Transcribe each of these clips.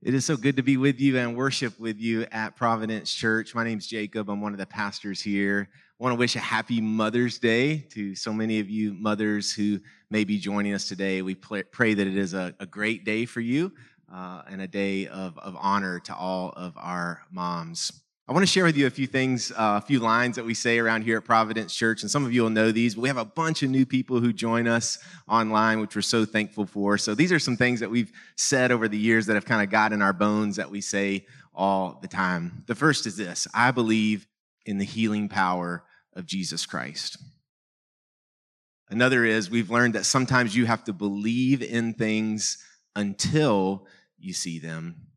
It is so good to be with you and worship with you at Providence Church. My name is Jacob. I'm one of the pastors here. I want to wish a happy Mother's Day to so many of you mothers who may be joining us today. We pray that it is a, great day for you uh, and a day of honor to all of our moms. I want to share with you a few things, uh, a few lines that we say around here at Providence Church, and some of you will know these, but we have a bunch of new people who join us online, which we're so thankful for. So these are some things that we've said over the years that have kind of got in our bones that we say all the time. The first is this I believe in the healing power of Jesus Christ. Another is we've learned that sometimes you have to believe in things until you see them.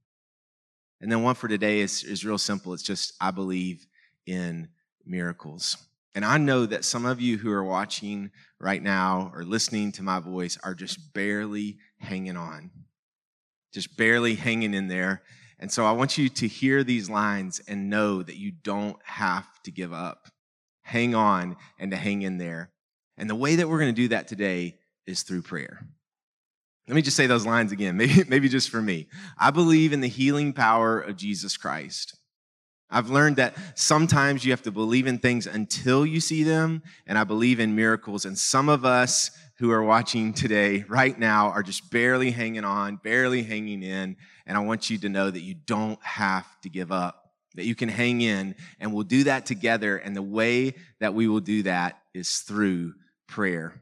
And then one for today is, is real simple. It's just, I believe in miracles. And I know that some of you who are watching right now or listening to my voice are just barely hanging on, just barely hanging in there. And so I want you to hear these lines and know that you don't have to give up. Hang on and to hang in there. And the way that we're going to do that today is through prayer. Let me just say those lines again, maybe, maybe just for me. I believe in the healing power of Jesus Christ. I've learned that sometimes you have to believe in things until you see them, and I believe in miracles. And some of us who are watching today, right now, are just barely hanging on, barely hanging in. And I want you to know that you don't have to give up, that you can hang in, and we'll do that together. And the way that we will do that is through prayer.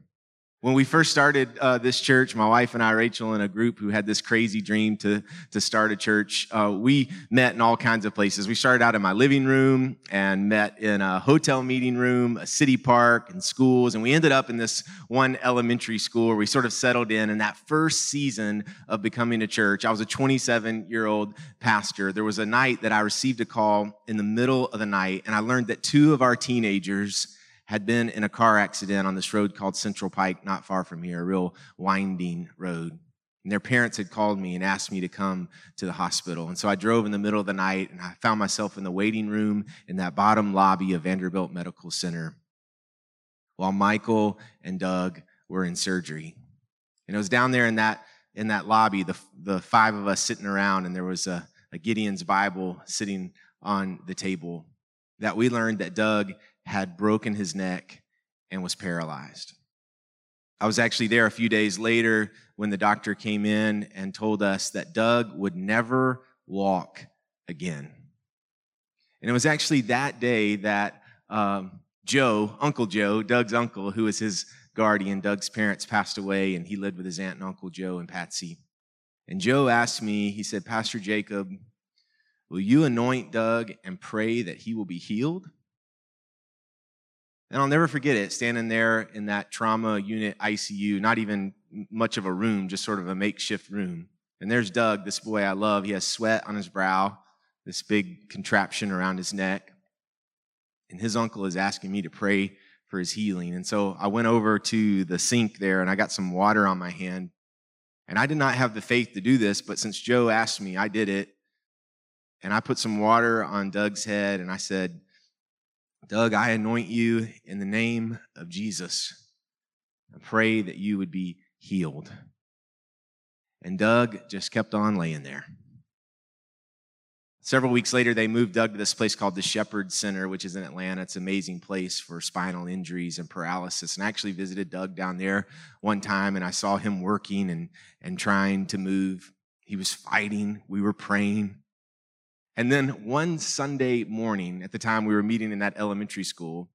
When we first started uh, this church, my wife and I, Rachel, and a group who had this crazy dream to, to start a church, uh, we met in all kinds of places. We started out in my living room and met in a hotel meeting room, a city park, and schools. And we ended up in this one elementary school where we sort of settled in. And that first season of becoming a church, I was a 27 year old pastor. There was a night that I received a call in the middle of the night, and I learned that two of our teenagers had been in a car accident on this road called Central Pike, not far from here, a real winding road. And their parents had called me and asked me to come to the hospital. And so I drove in the middle of the night and I found myself in the waiting room in that bottom lobby of Vanderbilt Medical Center while Michael and Doug were in surgery. And it was down there in that, in that lobby, the, the five of us sitting around, and there was a, a Gideon's Bible sitting on the table that we learned that Doug had broken his neck and was paralyzed. I was actually there a few days later when the doctor came in and told us that Doug would never walk again. And it was actually that day that um, Joe, Uncle Joe, Doug's uncle, who was his guardian, Doug's parents passed away, and he lived with his aunt and Uncle Joe and Patsy. And Joe asked me, he said, Pastor Jacob, will you anoint Doug and pray that he will be healed? And I'll never forget it, standing there in that trauma unit ICU, not even much of a room, just sort of a makeshift room. And there's Doug, this boy I love. He has sweat on his brow, this big contraption around his neck. And his uncle is asking me to pray for his healing. And so I went over to the sink there and I got some water on my hand. And I did not have the faith to do this, but since Joe asked me, I did it. And I put some water on Doug's head and I said, Doug, I anoint you in the name of Jesus. I pray that you would be healed. And Doug just kept on laying there. Several weeks later, they moved Doug to this place called the Shepherd Center, which is in Atlanta. It's an amazing place for spinal injuries and paralysis. And I actually visited Doug down there one time, and I saw him working and, and trying to move. He was fighting. We were praying. And then one Sunday morning, at the time we were meeting in that elementary school,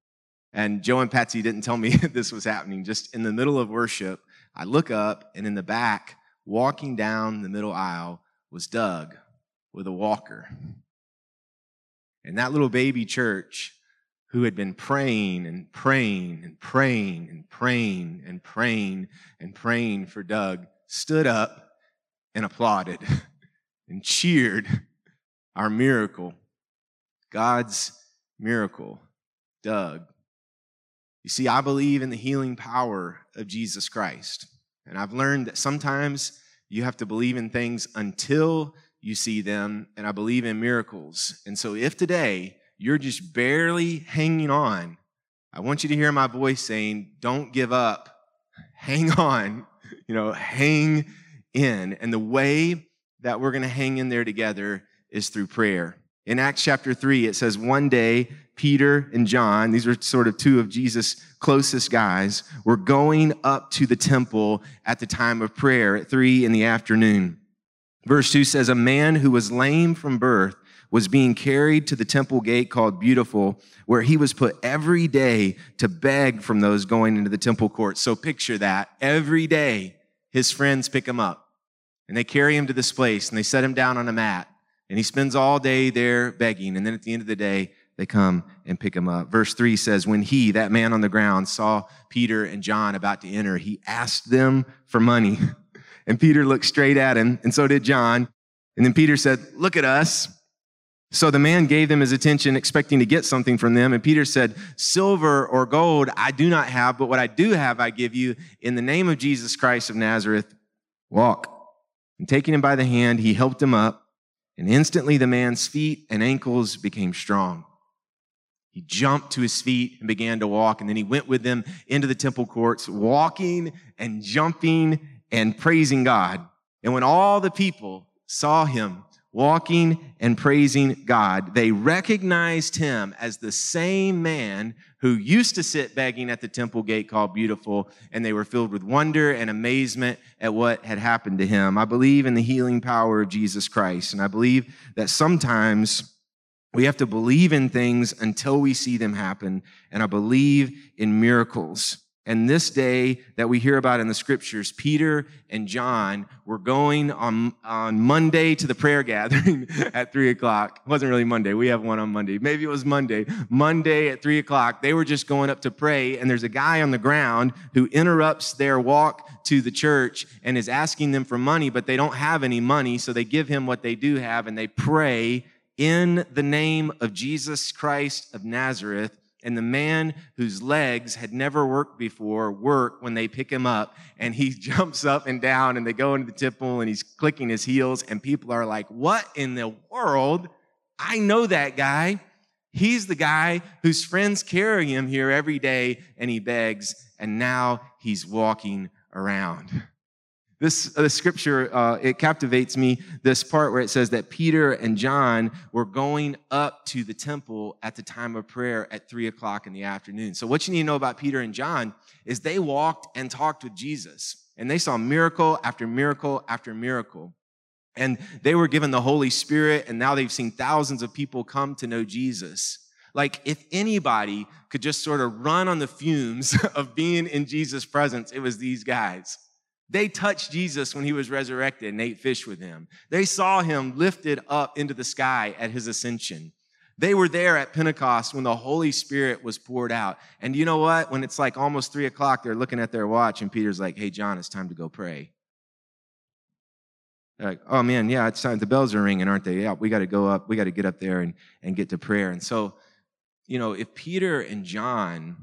and Joe and Patsy didn't tell me this was happening. Just in the middle of worship, I look up, and in the back, walking down the middle aisle, was Doug with a walker. And that little baby church who had been praying and praying and praying and praying and praying and praying for Doug stood up and applauded and cheered our miracle, God's miracle, Doug. You see, I believe in the healing power of Jesus Christ. And I've learned that sometimes you have to believe in things until you see them. And I believe in miracles. And so if today you're just barely hanging on, I want you to hear my voice saying, Don't give up. Hang on. You know, hang in. And the way that we're going to hang in there together is through prayer. In Acts chapter 3, it says, One day, Peter and John, these were sort of two of Jesus' closest guys, were going up to the temple at the time of prayer at 3 in the afternoon. Verse 2 says, A man who was lame from birth was being carried to the temple gate called Beautiful, where he was put every day to beg from those going into the temple court. So picture that. Every day, his friends pick him up and they carry him to this place and they set him down on a mat and he spends all day there begging. And then at the end of the day, they come and pick him up. Verse 3 says, When he, that man on the ground, saw Peter and John about to enter, he asked them for money. And Peter looked straight at him, and so did John. And then Peter said, Look at us. So the man gave them his attention, expecting to get something from them. And Peter said, Silver or gold I do not have, but what I do have I give you. In the name of Jesus Christ of Nazareth, walk. And taking him by the hand, he helped him up. And instantly the man's feet and ankles became strong. He jumped to his feet and began to walk. And then he went with them into the temple courts, walking and jumping and praising God. And when all the people saw him walking and praising God, they recognized him as the same man who used to sit begging at the temple gate called Beautiful, and they were filled with wonder and amazement at what had happened to him. I believe in the healing power of Jesus Christ, and I believe that sometimes we have to believe in things until we see them happen, and I believe in miracles. And this day that we hear about in the scriptures, Peter and John were going on, on Monday to the prayer gathering at three o'clock. It wasn't really Monday. We have one on Monday. Maybe it was Monday. Monday at three o'clock, they were just going up to pray. And there's a guy on the ground who interrupts their walk to the church and is asking them for money, but they don't have any money. So they give him what they do have and they pray in the name of Jesus Christ of Nazareth and the man whose legs had never worked before work when they pick him up and he jumps up and down and they go into the temple and he's clicking his heels and people are like what in the world? I know that guy. He's the guy whose friends carry him here every day and he begs and now he's walking around this the scripture uh, it captivates me. This part where it says that Peter and John were going up to the temple at the time of prayer at three o'clock in the afternoon. So what you need to know about Peter and John is they walked and talked with Jesus, and they saw miracle after miracle after miracle. And they were given the Holy Spirit, and now they've seen thousands of people come to know Jesus. Like, if anybody could just sort of run on the fumes of being in Jesus' presence, it was these guys. They touched Jesus when he was resurrected and ate fish with him. They saw him lifted up into the sky at his ascension. They were there at Pentecost when the Holy Spirit was poured out. And you know what? When it's like almost three o'clock, they're looking at their watch, and Peter's like, Hey, John, it's time to go pray. They're like, Oh man, yeah, it's time. The bells are ringing, aren't they? Yeah, we got to go up. We got to get up there and, and get to prayer. And so, you know, if Peter and John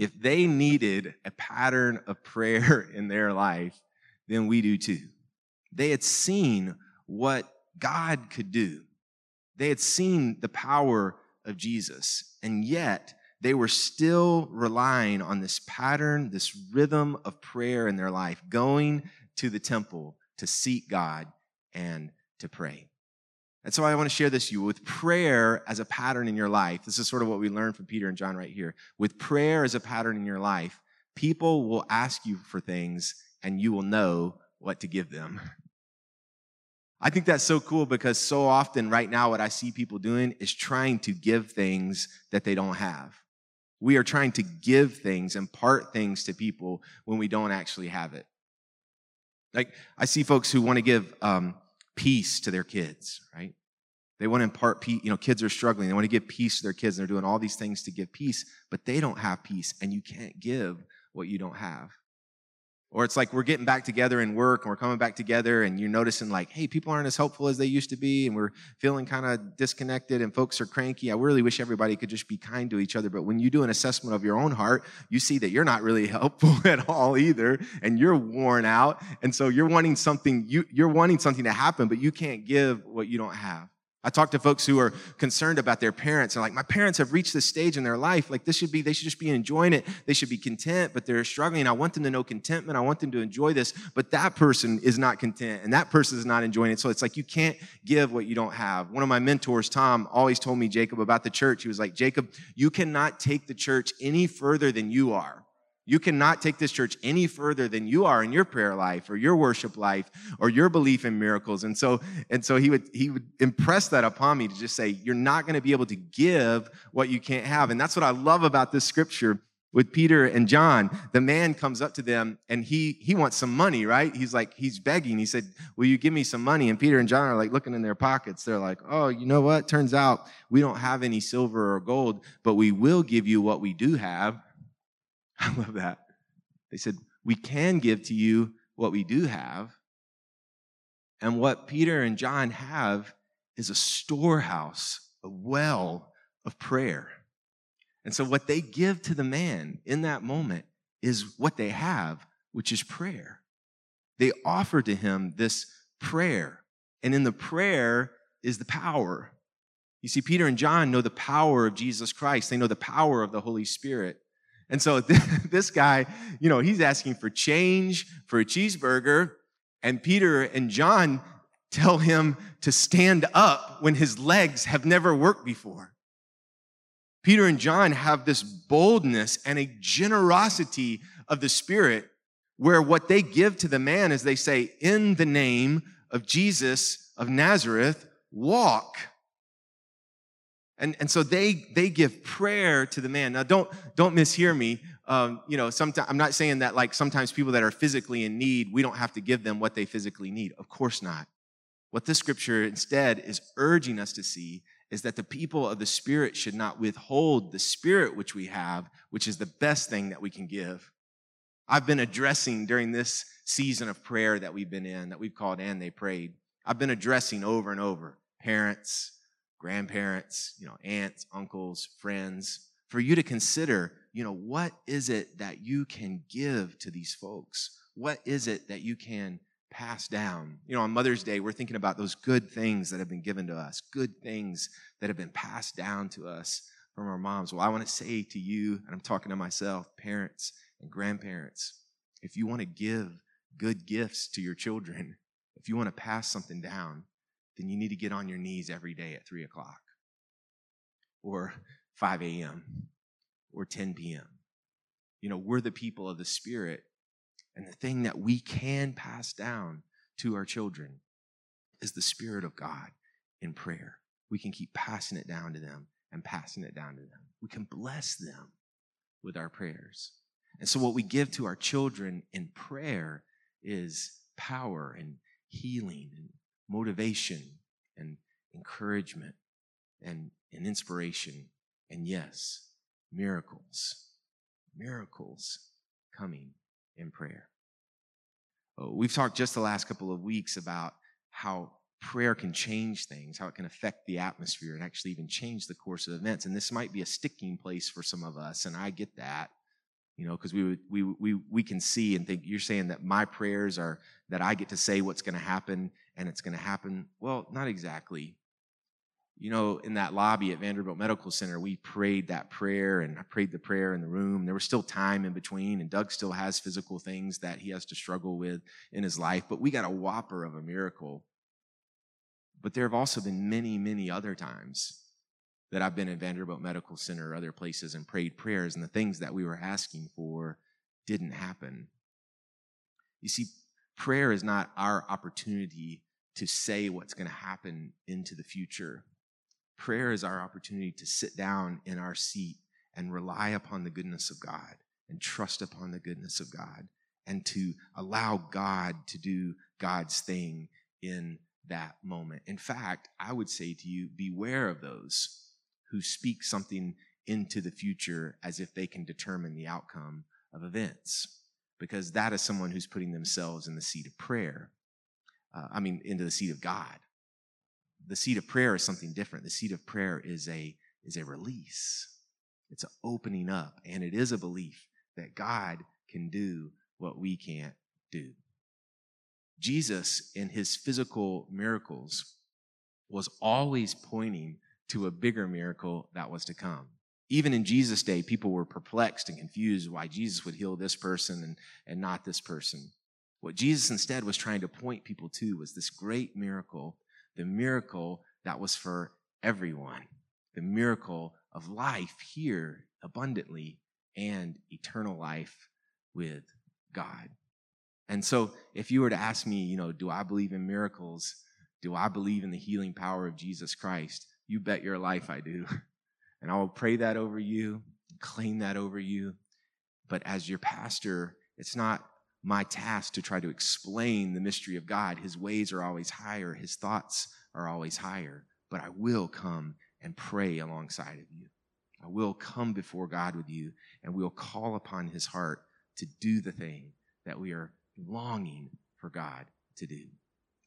if they needed a pattern of prayer in their life, then we do too. They had seen what God could do. They had seen the power of Jesus, and yet they were still relying on this pattern, this rhythm of prayer in their life, going to the temple to seek God and to pray. And so I want to share this with you with prayer as a pattern in your life. This is sort of what we learned from Peter and John right here. With prayer as a pattern in your life, people will ask you for things and you will know what to give them. I think that's so cool because so often right now what I see people doing is trying to give things that they don't have. We are trying to give things, impart things to people when we don't actually have it. Like I see folks who want to give um, peace to their kids, right? They want to impart peace. You know, kids are struggling. They want to give peace to their kids. And they're doing all these things to give peace, but they don't have peace, and you can't give what you don't have. Or it's like we're getting back together in work and we're coming back together and you're noticing like, hey, people aren't as helpful as they used to be and we're feeling kind of disconnected and folks are cranky. I really wish everybody could just be kind to each other. But when you do an assessment of your own heart, you see that you're not really helpful at all either and you're worn out. And so you're wanting something, you, you're wanting something to happen, but you can't give what you don't have. I talk to folks who are concerned about their parents and like, my parents have reached this stage in their life. Like, this should be, they should just be enjoying it. They should be content, but they're struggling. I want them to know contentment. I want them to enjoy this, but that person is not content and that person is not enjoying it. So it's like, you can't give what you don't have. One of my mentors, Tom, always told me, Jacob, about the church. He was like, Jacob, you cannot take the church any further than you are. You cannot take this church any further than you are in your prayer life or your worship life or your belief in miracles. And so, and so he would he would impress that upon me to just say, you're not going to be able to give what you can't have. And that's what I love about this scripture with Peter and John. The man comes up to them and he he wants some money, right? He's like, he's begging. He said, Will you give me some money? And Peter and John are like looking in their pockets. They're like, Oh, you know what? Turns out we don't have any silver or gold, but we will give you what we do have I love that. They said, We can give to you what we do have. And what Peter and John have is a storehouse, a well of prayer. And so, what they give to the man in that moment is what they have, which is prayer. They offer to him this prayer. And in the prayer is the power. You see, Peter and John know the power of Jesus Christ, they know the power of the Holy Spirit. And so this guy, you know, he's asking for change for a cheeseburger. And Peter and John tell him to stand up when his legs have never worked before. Peter and John have this boldness and a generosity of the Spirit where what they give to the man is they say, In the name of Jesus of Nazareth, walk. And, and so they, they give prayer to the man. Now, don't, don't mishear me. Um, you know, sometimes, I'm not saying that like sometimes people that are physically in need, we don't have to give them what they physically need. Of course not. What this scripture instead is urging us to see is that the people of the Spirit should not withhold the Spirit which we have, which is the best thing that we can give. I've been addressing during this season of prayer that we've been in, that we've called and they prayed. I've been addressing over and over parents, grandparents, you know, aunts, uncles, friends, for you to consider, you know, what is it that you can give to these folks? What is it that you can pass down? You know, on Mother's Day, we're thinking about those good things that have been given to us, good things that have been passed down to us from our moms. Well, I want to say to you, and I'm talking to myself, parents and grandparents, if you want to give good gifts to your children, if you want to pass something down, then you need to get on your knees every day at 3 o'clock or 5 a.m. or 10 p.m. You know, we're the people of the Spirit. And the thing that we can pass down to our children is the Spirit of God in prayer. We can keep passing it down to them and passing it down to them. We can bless them with our prayers. And so, what we give to our children in prayer is power and healing and motivation and encouragement and, and inspiration. And yes, miracles, miracles coming in prayer. Oh, we've talked just the last couple of weeks about how prayer can change things, how it can affect the atmosphere and actually even change the course of events. And this might be a sticking place for some of us, and I get that you know because we, we we we can see and think you're saying that my prayers are that i get to say what's going to happen and it's going to happen. Well not exactly. You know in that lobby at vanderbilt medical center we prayed that prayer and i prayed the prayer in the room. There was still time in between and doug still has physical things that he has to struggle with in his life but we got a whopper of a miracle. But there have also been many many other times that I've been in Vanderbilt Medical Center or other places and prayed prayers, and the things that we were asking for didn't happen. You see, prayer is not our opportunity to say what's going to happen into the future. Prayer is our opportunity to sit down in our seat and rely upon the goodness of God and trust upon the goodness of God and to allow God to do God's thing in that moment. In fact, I would say to you, beware of those who speak something into the future as if they can determine the outcome of events, because that is someone who's putting themselves in the seat of prayer. Uh, I mean, into the seat of God. The seat of prayer is something different. The seat of prayer is a is a release. It's an opening up, and it is a belief that God can do what we can't do. Jesus, in his physical miracles, was always pointing to a bigger miracle that was to come. Even in Jesus' day, people were perplexed and confused why Jesus would heal this person and, and not this person. What Jesus instead was trying to point people to was this great miracle, the miracle that was for everyone, the miracle of life here abundantly and eternal life with God. And so, if you were to ask me, you know, do I believe in miracles? Do I believe in the healing power of Jesus Christ? You bet your life I do. And I will pray that over you, claim that over you. But as your pastor, it's not my task to try to explain the mystery of God. His ways are always higher, His thoughts are always higher. But I will come and pray alongside of you. I will come before God with you, and we'll call upon His heart to do the thing that we are longing for God to do.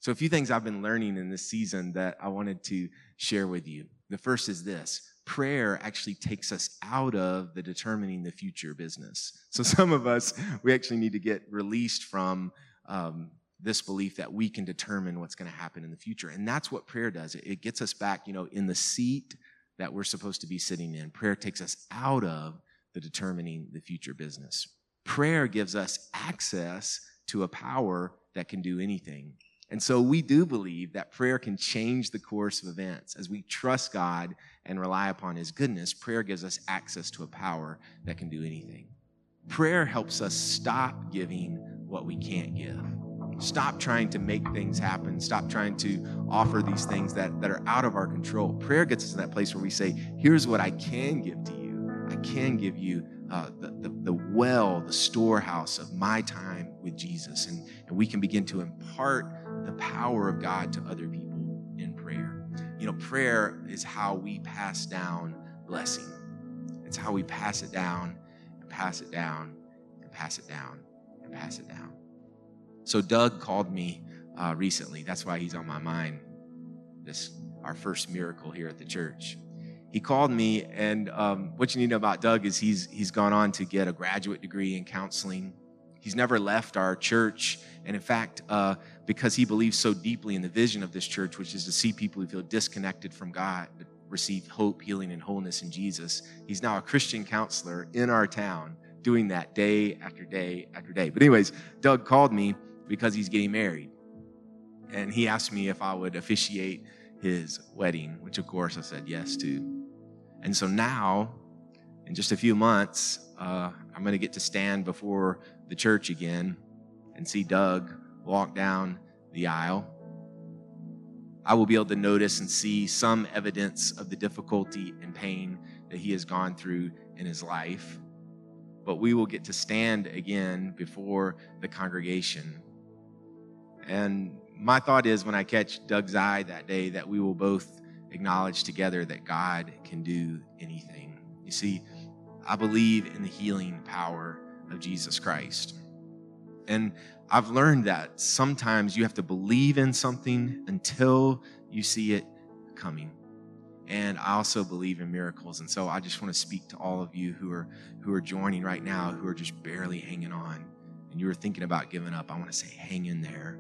So, a few things I've been learning in this season that I wanted to share with you. The first is this prayer actually takes us out of the determining the future business. So, some of us, we actually need to get released from um, this belief that we can determine what's going to happen in the future. And that's what prayer does. It gets us back, you know, in the seat that we're supposed to be sitting in. Prayer takes us out of the determining the future business. Prayer gives us access to a power that can do anything. And so we do believe that prayer can change the course of events. As we trust God and rely upon His goodness, prayer gives us access to a power that can do anything. Prayer helps us stop giving what we can't give. Stop trying to make things happen. Stop trying to offer these things that, that are out of our control. Prayer gets us to that place where we say, Here's what I can give to you. I can give you uh, the, the, the, well, the storehouse of my time with Jesus. And, and we can begin to impart the power of God to other people in prayer. You know, prayer is how we pass down blessing, it's how we pass it down and pass it down and pass it down and pass it down. So, Doug called me uh, recently. That's why he's on my mind. This, our first miracle here at the church he called me, and um, what you need to know about Doug is he's he's gone on to get a graduate degree in counseling. He's never left our church, and in fact, uh, because he believes so deeply in the vision of this church, which is to see people who feel disconnected from God receive hope, healing, and wholeness in Jesus, he's now a Christian counselor in our town, doing that day after day after day. But anyways, Doug called me because he's getting married, and he asked me if I would officiate his wedding, which of course I said yes to. And so now, in just a few months, uh, I'm going to get to stand before the church again and see Doug walk down the aisle. I will be able to notice and see some evidence of the difficulty and pain that he has gone through in his life. But we will get to stand again before the congregation. And my thought is when I catch Doug's eye that day that we will both acknowledge together that God can do anything. You see, I believe in the healing power of Jesus Christ. And I've learned that sometimes you have to believe in something until you see it coming. And I also believe in miracles. And so I just want to speak to all of you who are who are joining right now, who are just barely hanging on, and you were thinking about giving up. I want to say, hang in there.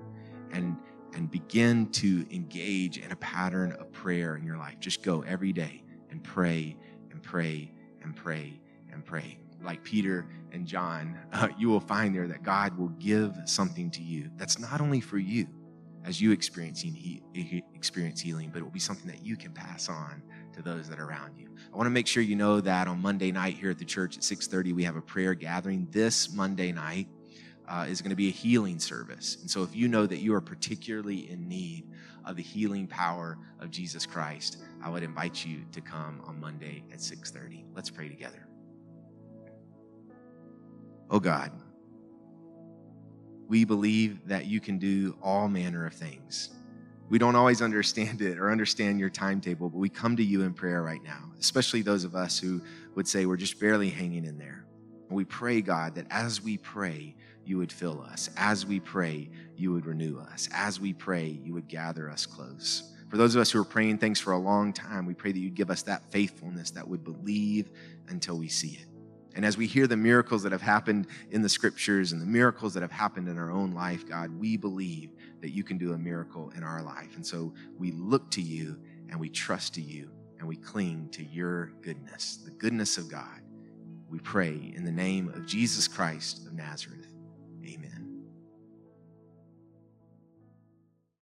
And and begin to engage in a pattern of prayer in your life. Just go every day and pray and pray and pray and pray. Like Peter and John, uh, you will find there that God will give something to you that's not only for you as you experiencing he, experience healing, but it will be something that you can pass on to those that are around you. I want to make sure you know that on Monday night here at the church at 6:30 we have a prayer gathering this Monday night uh, is going to be a healing service. And so if you know that you are particularly in need of the healing power of Jesus Christ, I would invite you to come on Monday at 6:30. Let's pray together. Oh God, we believe that you can do all manner of things. We don't always understand it or understand your timetable, but we come to you in prayer right now, especially those of us who would say we're just barely hanging in there. We pray, God, that as we pray, you would fill us. As we pray, you would renew us. As we pray, you would gather us close. For those of us who are praying things for a long time, we pray that you'd give us that faithfulness that would believe until we see it. And as we hear the miracles that have happened in the scriptures and the miracles that have happened in our own life, God, we believe that you can do a miracle in our life. And so we look to you and we trust to you and we cling to your goodness, the goodness of God. We pray in the name of Jesus Christ of Nazareth. Amen.